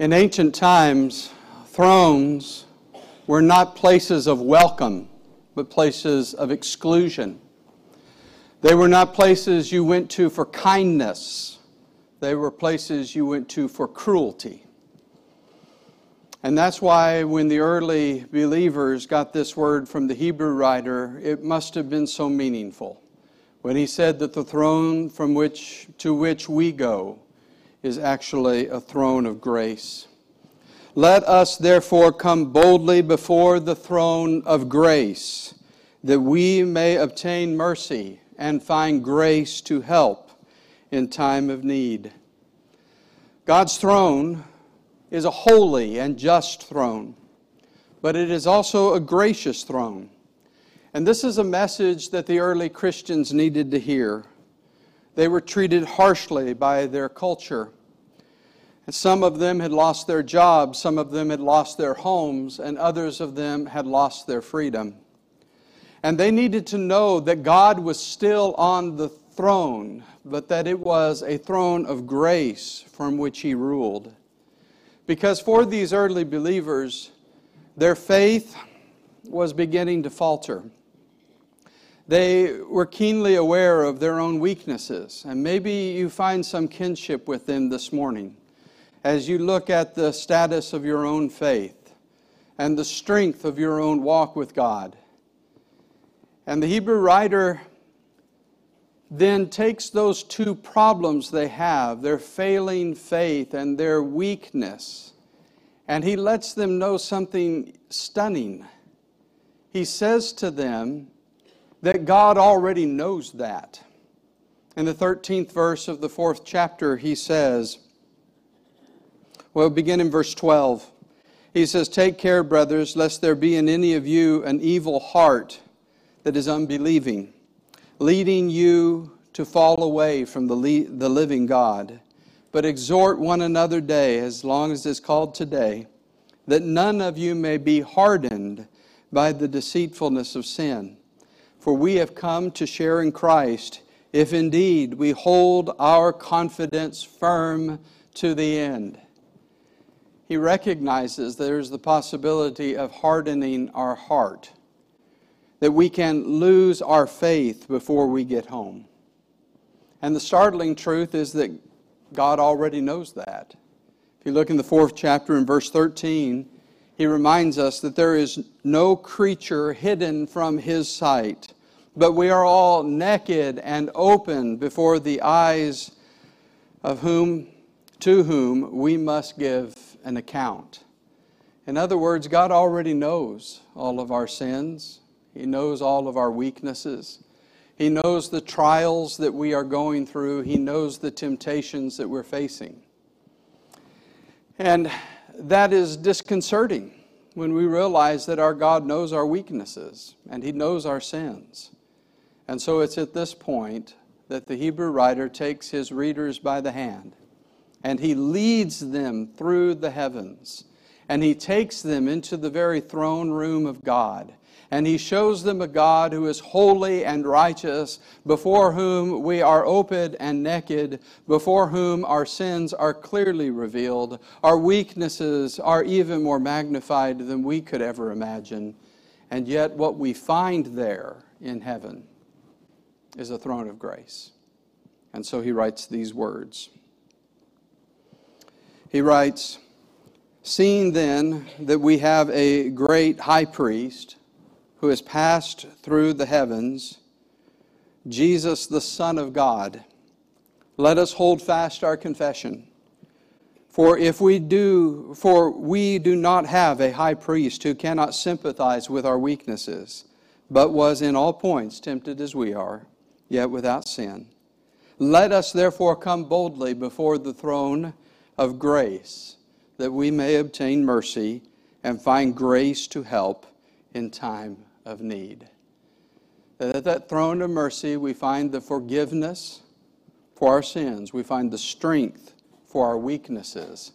In ancient times, thrones were not places of welcome, but places of exclusion. They were not places you went to for kindness, they were places you went to for cruelty. And that's why when the early believers got this word from the Hebrew writer, it must have been so meaningful. When he said that the throne from which to which we go is actually a throne of grace. Let us therefore come boldly before the throne of grace, that we may obtain mercy and find grace to help in time of need. God's throne is a holy and just throne, but it is also a gracious throne. And this is a message that the early Christians needed to hear. They were treated harshly by their culture. Some of them had lost their jobs, some of them had lost their homes, and others of them had lost their freedom. And they needed to know that God was still on the throne, but that it was a throne of grace from which He ruled. Because for these early believers, their faith was beginning to falter. They were keenly aware of their own weaknesses, and maybe you find some kinship with them this morning as you look at the status of your own faith and the strength of your own walk with God. And the Hebrew writer then takes those two problems they have, their failing faith and their weakness, and he lets them know something stunning. He says to them that God already knows that. In the 13th verse of the fourth chapter, he says, well, begin in verse 12. He says, Take care, brothers, lest there be in any of you an evil heart that is unbelieving, leading you to fall away from the, the living God. But exhort one another day, as long as it's called today, that none of you may be hardened by the deceitfulness of sin. For we have come to share in Christ, if indeed we hold our confidence firm to the end he recognizes there's the possibility of hardening our heart, that we can lose our faith before we get home. And the startling truth is that God already knows that. If you look in the fourth chapter in verse 13, he reminds us that there is no creature hidden from his sight, but we are all naked and open before the eyes of whom to whom we must give an account. In other words, God already knows all of our sins, He knows all of our weaknesses. He knows the trials that we are going through. He knows the temptations that we're facing. And that is disconcerting when we realize that our God knows our weaknesses and He knows our sins. And so it's at this point that the Hebrew writer takes his readers by the hand and he leads them through the heavens. And he takes them into the very throne room of God. And he shows them a God who is holy and righteous, before whom we are open and naked, before whom our sins are clearly revealed, our weaknesses are even more magnified than we could ever imagine. And yet, what we find there in heaven is a throne of grace. And so he writes these words. He writes, Seeing then that we have a great high priest who has passed through the heavens, Jesus, the Son of God, let us hold fast our confession. For if we do, for we do not have a high priest who cannot sympathize with our weaknesses, but was in all points tempted as we are, yet without sin. Let us therefore come boldly before the throne of grace, that we may obtain mercy and find grace to help in time of need. That at that throne of mercy, we find the forgiveness for our sins, we find the strength for our weaknesses,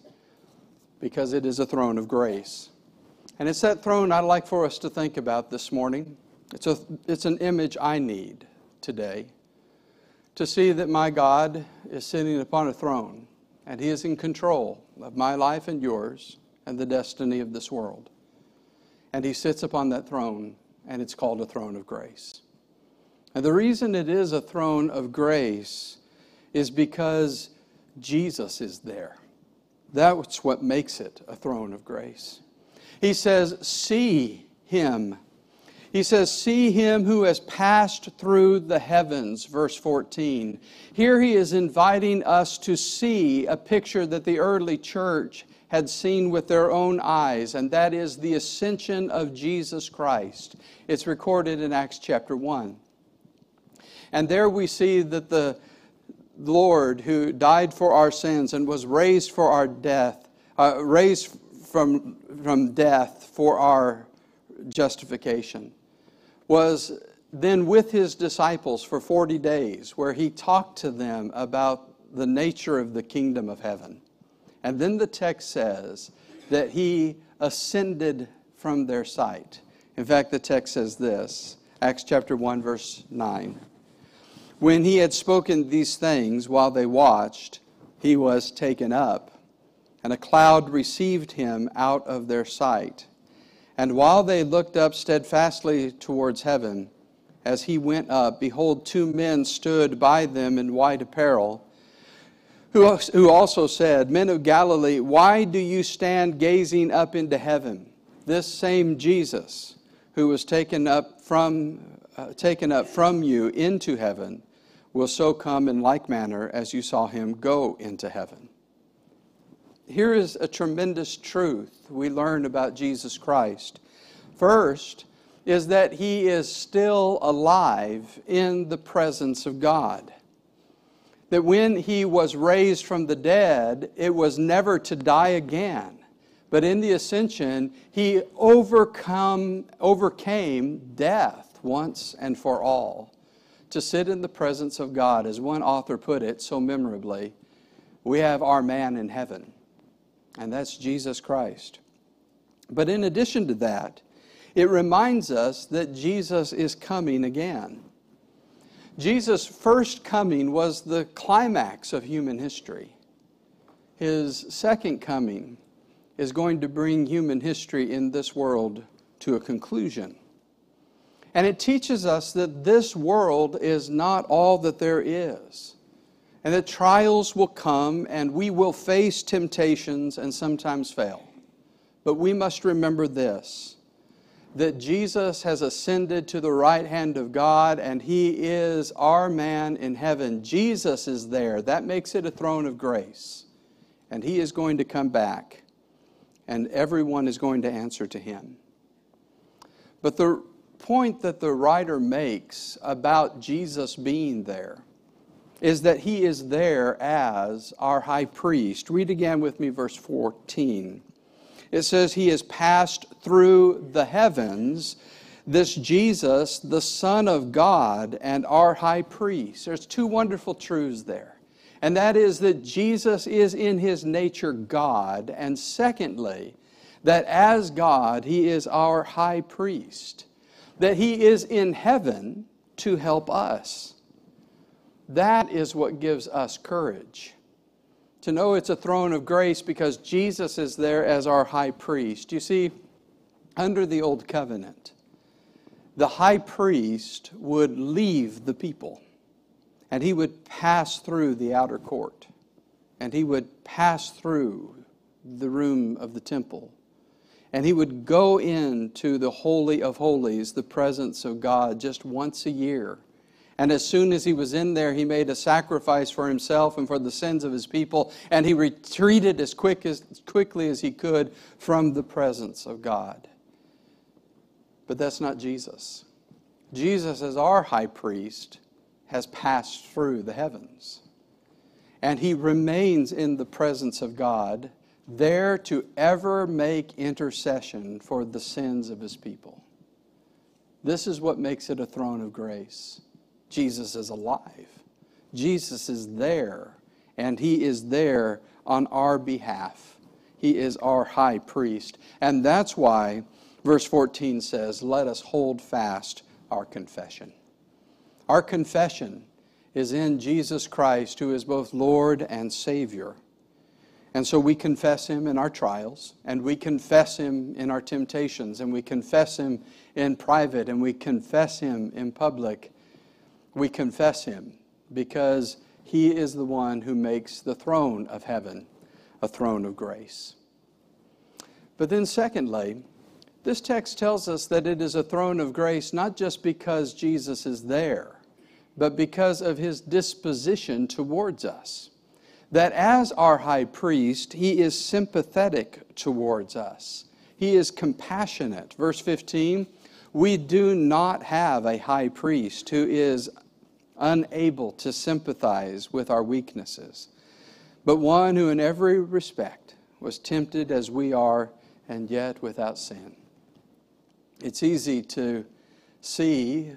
because it is a throne of grace. And it's that throne I'd like for us to think about this morning. It's, a, it's an image I need today to see that my God is sitting upon a throne and He is in control of my life and yours and the destiny of this world. And He sits upon that throne, and it's called a throne of grace. And the reason it is a throne of grace is because Jesus is there. That's what makes it a throne of grace. He says, See him. He says, See him who has passed through the heavens, verse 14. Here he is inviting us to see a picture that the early church had seen with their own eyes, and that is the ascension of Jesus Christ. It's recorded in Acts chapter 1. And there we see that the Lord who died for our sins and was raised for our death, uh, raised from, from death for our justification, was then with his disciples for 40 days, where he talked to them about the nature of the kingdom of heaven. And then the text says that he ascended from their sight. In fact, the text says this Acts chapter 1, verse 9. When he had spoken these things while they watched, he was taken up, and a cloud received him out of their sight. And while they looked up steadfastly towards heaven, as he went up, behold, two men stood by them in white apparel, who, who also said, Men of Galilee, why do you stand gazing up into heaven? This same Jesus, who was taken up from, uh, taken up from you into heaven, will so come in like manner as you saw him go into heaven. Here is a tremendous truth we learn about Jesus Christ. First, is that he is still alive in the presence of God. That when he was raised from the dead, it was never to die again. But in the ascension, he overcome, overcame death once and for all to sit in the presence of God. As one author put it so memorably, we have our man in heaven, and that's Jesus Christ. But in addition to that, it reminds us that Jesus is coming again. Jesus' first coming was the climax of human history. His second coming is going to bring human history in this world to a conclusion. And it teaches us that this world is not all that there is. And that trials will come and we will face temptations and sometimes fail. But we must remember this that Jesus has ascended to the right hand of God and he is our man in heaven. Jesus is there. That makes it a throne of grace. And he is going to come back and everyone is going to answer to him. But the point that the writer makes about Jesus being there is that he is there as our high priest. Read again with me verse 14. It says, He has passed through the heavens, this Jesus, the Son of God, and our high priest. There's two wonderful truths there. And that is that Jesus is in his nature God. And secondly, that as God, he is our high priest that He is in heaven to help us. That is what gives us courage. To know it's a throne of grace because Jesus is there as our high priest. You see, under the old covenant, the high priest would leave the people and he would pass through the outer court and he would pass through the room of the temple and he would go into the Holy of Holies, the presence of God, just once a year. And as soon as he was in there, he made a sacrifice for himself and for the sins of his people, and he retreated as, quick as quickly as he could from the presence of God. But that's not Jesus. Jesus, as our high priest, has passed through the heavens. And he remains in the presence of God there to ever make intercession for the sins of his people. This is what makes it a throne of grace. Jesus is alive. Jesus is there, and he is there on our behalf. He is our high priest. And that's why verse 14 says, Let us hold fast our confession. Our confession is in Jesus Christ, who is both Lord and Savior. And so we confess Him in our trials, and we confess Him in our temptations, and we confess Him in private, and we confess Him in public. We confess Him because He is the one who makes the throne of heaven a throne of grace. But then, secondly, this text tells us that it is a throne of grace not just because Jesus is there, but because of his disposition towards us. That as our high priest, he is sympathetic towards us, he is compassionate. Verse 15 we do not have a high priest who is unable to sympathize with our weaknesses, but one who in every respect was tempted as we are and yet without sin. It's easy to see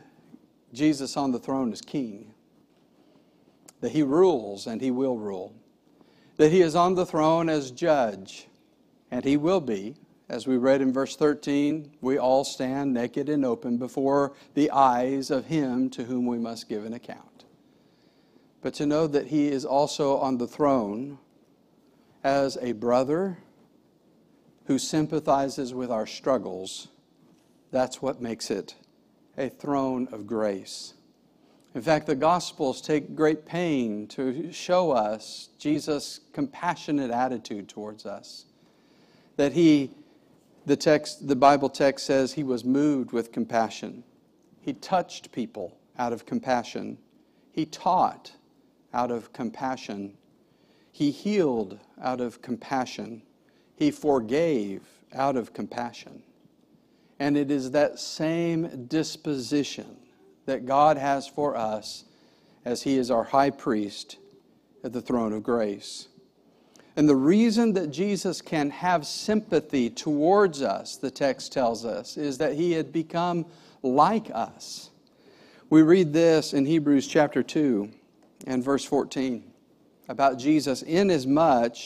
Jesus on the throne as king, that he rules and he will rule, that he is on the throne as judge, and he will be. As we read in verse 13, we all stand naked and open before the eyes of him to whom we must give an account. But to know that he is also on the throne as a brother who sympathizes with our struggles, that's what makes it a throne of grace. In fact, the Gospels take great pain to show us Jesus' compassionate attitude towards us. That he, the text, the Bible text says he was moved with compassion. He touched people out of compassion. He taught out of compassion. He healed out of compassion. He forgave out of compassion. And it is that same disposition that God has for us as He is our high priest at the throne of grace. And the reason that Jesus can have sympathy towards us, the text tells us, is that He had become like us. We read this in Hebrews chapter 2 and verse 14 about Jesus, inasmuch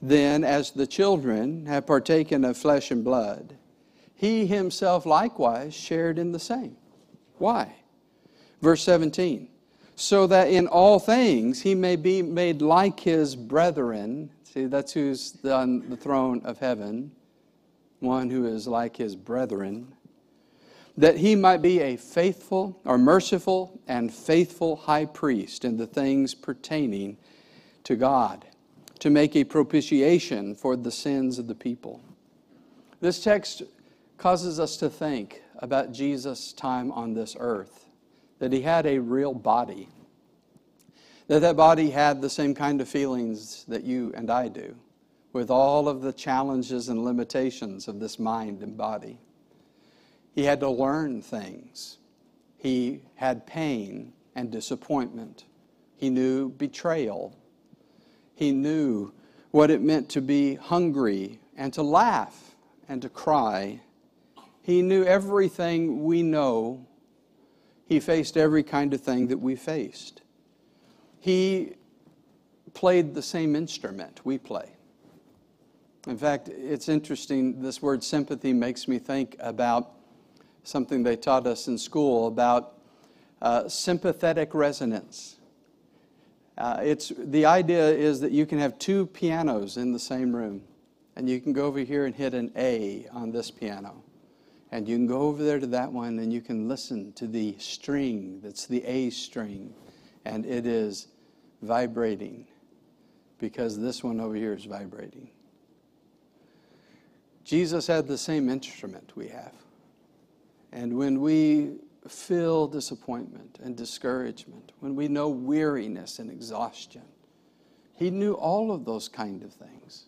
then as the children have partaken of flesh and blood, he himself likewise shared in the same. Why? Verse 17 so that in all things he may be made like his brethren. See, that's who's on the throne of heaven, one who is like his brethren. That he might be a faithful or merciful and faithful high priest in the things pertaining to God to make a propitiation for the sins of the people. This text causes us to think about Jesus' time on this earth, that he had a real body, that that body had the same kind of feelings that you and I do, with all of the challenges and limitations of this mind and body. He had to learn things. He had pain and disappointment. He knew betrayal he knew what it meant to be hungry and to laugh and to cry. He knew everything we know. He faced every kind of thing that we faced. He played the same instrument we play. In fact, it's interesting, this word sympathy makes me think about something they taught us in school about uh, sympathetic resonance. Uh, it's, the idea is that you can have two pianos in the same room, and you can go over here and hit an A on this piano. And you can go over there to that one and you can listen to the string that's the A string, and it is vibrating because this one over here is vibrating. Jesus had the same instrument we have. And when we feel disappointment and discouragement, when we know weariness and exhaustion. He knew all of those kind of things.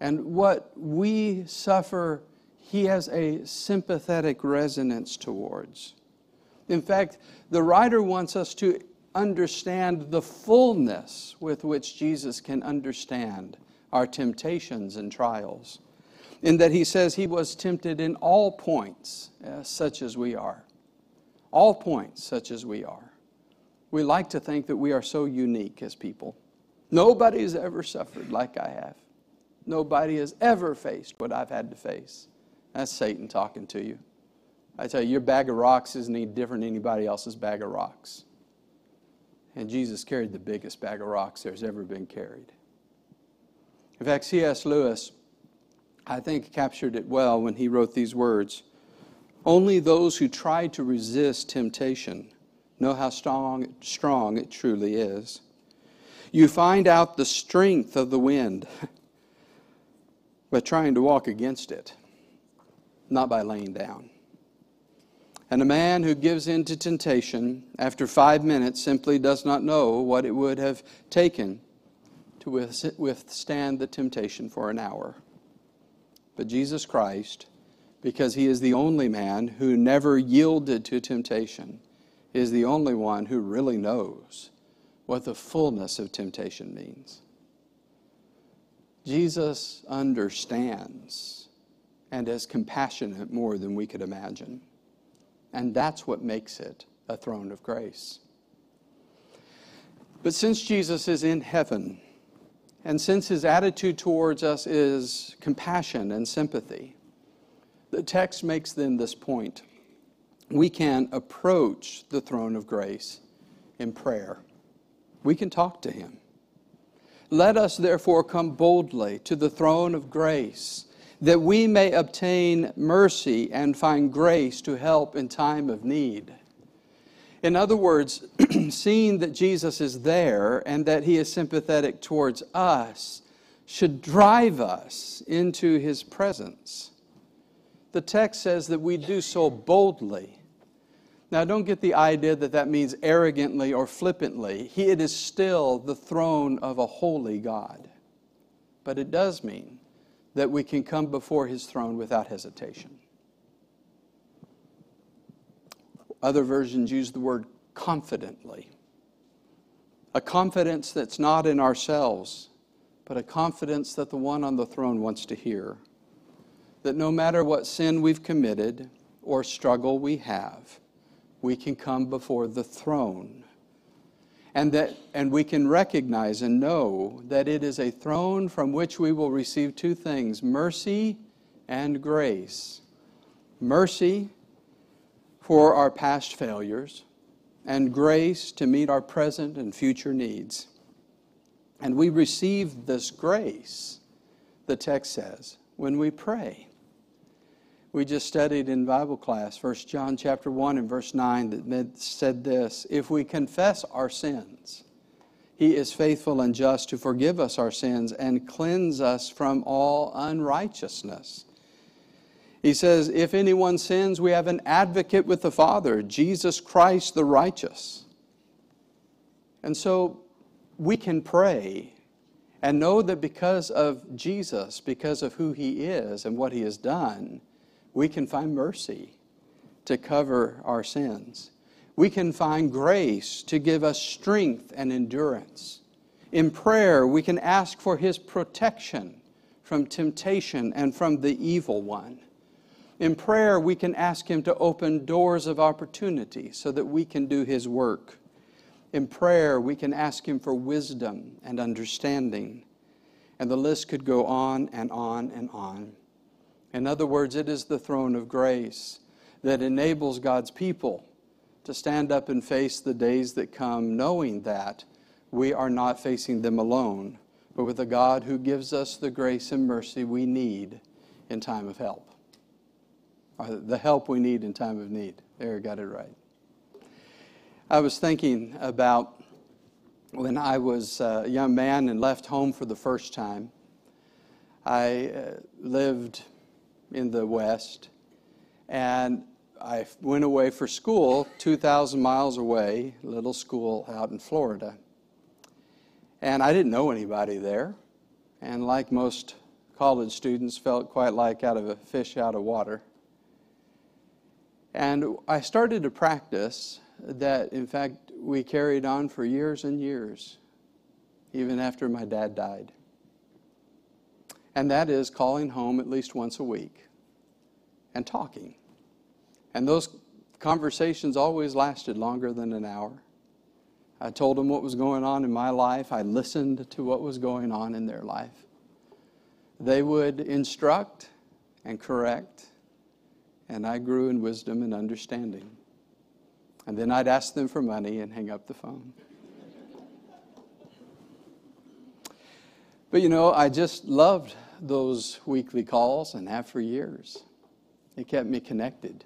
And what we suffer, he has a sympathetic resonance towards. In fact, the writer wants us to understand the fullness with which Jesus can understand our temptations and trials. In that he says he was tempted in all points, uh, such as we are all points, such as we are. We like to think that we are so unique as people. Nobody has ever suffered like I have. Nobody has ever faced what I've had to face. That's Satan talking to you. I tell you, your bag of rocks isn't any different than anybody else's bag of rocks. And Jesus carried the biggest bag of rocks there's ever been carried. In fact, C.S. Lewis, I think, captured it well when he wrote these words Only those who try to resist temptation know how strong, strong it truly is. You find out the strength of the wind by trying to walk against it, not by laying down. And a man who gives in to temptation after five minutes simply does not know what it would have taken to withstand the temptation for an hour. But Jesus Christ, because he is the only man who never yielded to temptation, is the only one who really knows what the fullness of temptation means. Jesus understands and is compassionate more than we could imagine. And that's what makes it a throne of grace. But since Jesus is in heaven, and since his attitude towards us is compassion and sympathy, the text makes then this point we can approach the throne of grace in prayer. We can talk to him. Let us therefore come boldly to the throne of grace, that we may obtain mercy and find grace to help in time of need. In other words, seeing that Jesus is there and that he is sympathetic towards us should drive us into his presence. The text says that we do so boldly now, don't get the idea that that means arrogantly or flippantly. He, it is still the throne of a holy God. But it does mean that we can come before his throne without hesitation. Other versions use the word confidently. A confidence that's not in ourselves, but a confidence that the one on the throne wants to hear. That no matter what sin we've committed or struggle we have, we can come before the throne. And, that, and we can recognize and know that it is a throne from which we will receive two things mercy and grace. Mercy for our past failures, and grace to meet our present and future needs. And we receive this grace, the text says, when we pray we just studied in Bible class, 1 John chapter 1 and verse 9, that said this If we confess our sins, he is faithful and just to forgive us our sins and cleanse us from all unrighteousness. He says, If anyone sins, we have an advocate with the Father, Jesus Christ the righteous. And so we can pray and know that because of Jesus, because of who he is and what he has done, we can find mercy to cover our sins. We can find grace to give us strength and endurance. In prayer, we can ask for His protection from temptation and from the evil one. In prayer, we can ask Him to open doors of opportunity so that we can do His work. In prayer, we can ask Him for wisdom and understanding. And the list could go on and on and on. In other words, it is the throne of grace that enables God's people to stand up and face the days that come, knowing that we are not facing them alone, but with a God who gives us the grace and mercy we need in time of help. Or the help we need in time of need. There, got it right. I was thinking about when I was a young man and left home for the first time. I uh, lived in the West. And I went away for school 2,000 miles away, little school out in Florida. And I didn't know anybody there. And like most college students, felt quite like out of a fish out of water. And I started to practice that, in fact, we carried on for years and years, even after my dad died and that is calling home at least once a week and talking. And those conversations always lasted longer than an hour. I told them what was going on in my life, I listened to what was going on in their life. They would instruct and correct, and I grew in wisdom and understanding. And then I'd ask them for money and hang up the phone. But you know, I just loved those weekly calls and have for years. It kept me connected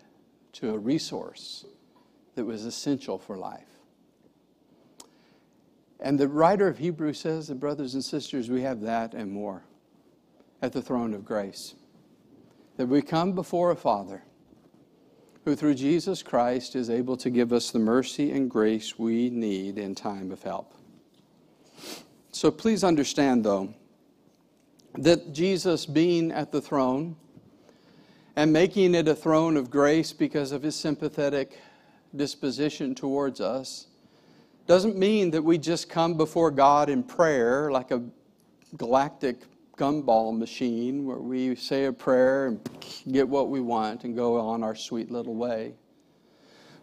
to a resource that was essential for life. And the writer of Hebrews says that, brothers and sisters, we have that and more at the throne of grace. That we come before a Father who, through Jesus Christ, is able to give us the mercy and grace we need in time of help. So please understand, though, that Jesus being at the throne and making it a throne of grace because of his sympathetic disposition towards us doesn't mean that we just come before God in prayer like a galactic gumball machine where we say a prayer and get what we want and go on our sweet little way.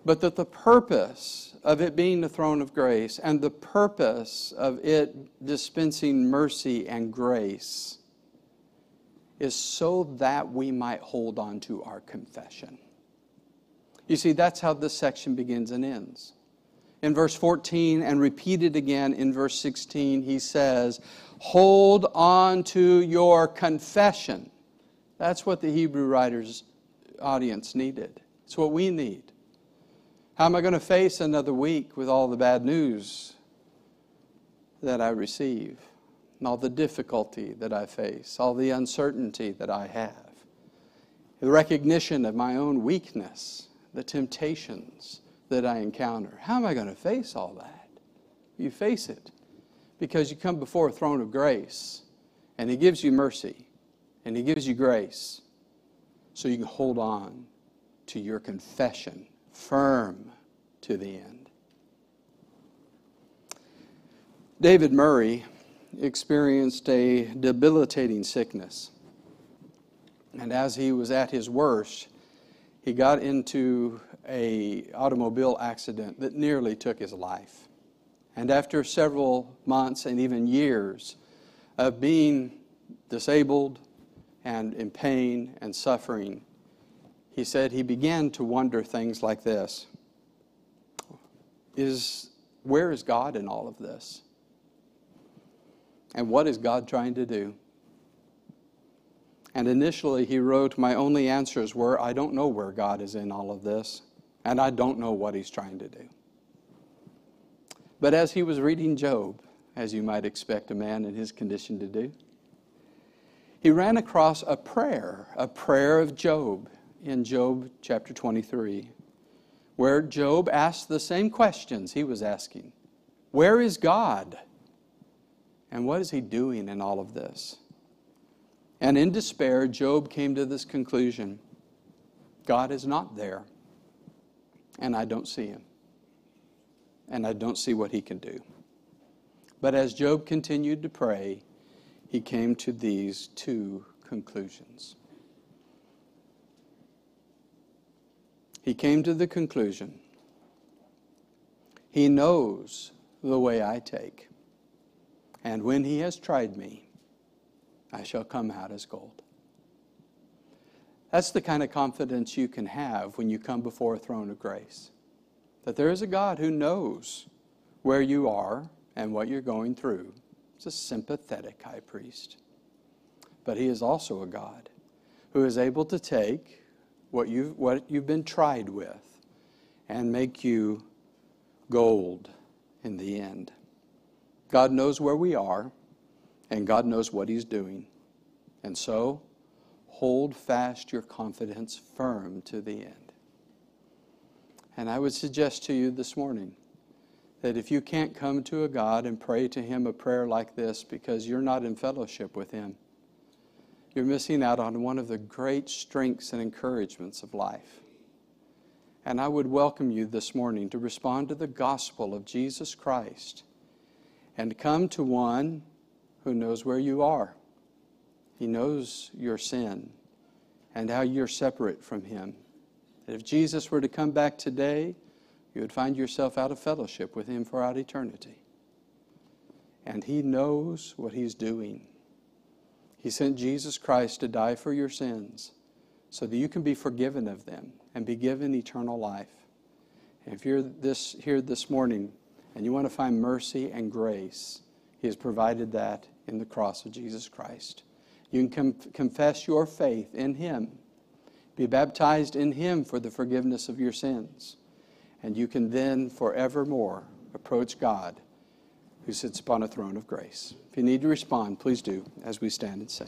But that the purpose of it being the throne of grace and the purpose of it dispensing mercy and grace is so that we might hold on to our confession. You see, that's how this section begins and ends. In verse 14 and repeated again in verse 16, he says, Hold on to your confession. That's what the Hebrew writer's audience needed. It's what we need. How am I going to face another week with all the bad news that I receive, and all the difficulty that I face, all the uncertainty that I have, the recognition of my own weakness, the temptations that I encounter. How am I going to face all that? You face it because you come before a throne of grace and He gives you mercy and He gives you grace so you can hold on to your confession firm to the end. David Murray experienced a debilitating sickness. And as he was at his worst, he got into a automobile accident that nearly took his life. And after several months and even years of being disabled and in pain and suffering, he said he began to wonder things like this is where is God in all of this? And what is God trying to do? And initially, he wrote, My only answers were, I don't know where God is in all of this, and I don't know what he's trying to do. But as he was reading Job, as you might expect a man in his condition to do, he ran across a prayer, a prayer of Job in Job chapter 23, where Job asked the same questions he was asking Where is God? And what is he doing in all of this? And in despair, Job came to this conclusion God is not there, and I don't see him, and I don't see what he can do. But as Job continued to pray, he came to these two conclusions. He came to the conclusion He knows the way I take, and when He has tried me, I shall come out as gold. That's the kind of confidence you can have when you come before a throne of grace. That there is a God who knows where you are and what you're going through. It's a sympathetic high priest. But he is also a God who is able to take what you've, what you've been tried with and make you gold in the end. God knows where we are and God knows what He's doing. And so, hold fast your confidence firm to the end. And I would suggest to you this morning that if you can't come to a God and pray to Him a prayer like this because you're not in fellowship with Him, you're missing out on one of the great strengths and encouragements of life. And I would welcome you this morning to respond to the gospel of Jesus Christ and come to one who knows where you are. He knows your sin and how you're separate from Him. And if Jesus were to come back today, you would find yourself out of fellowship with Him throughout eternity. And He knows what He's doing. He sent Jesus Christ to die for your sins so that you can be forgiven of them and be given eternal life. And if you're this, here this morning and you want to find mercy and grace, He has provided that in the cross of Jesus Christ. You can com- confess your faith in Him, be baptized in Him for the forgiveness of your sins, and you can then forevermore approach God who sits upon a throne of grace. If you need to respond, please do as we stand and sing.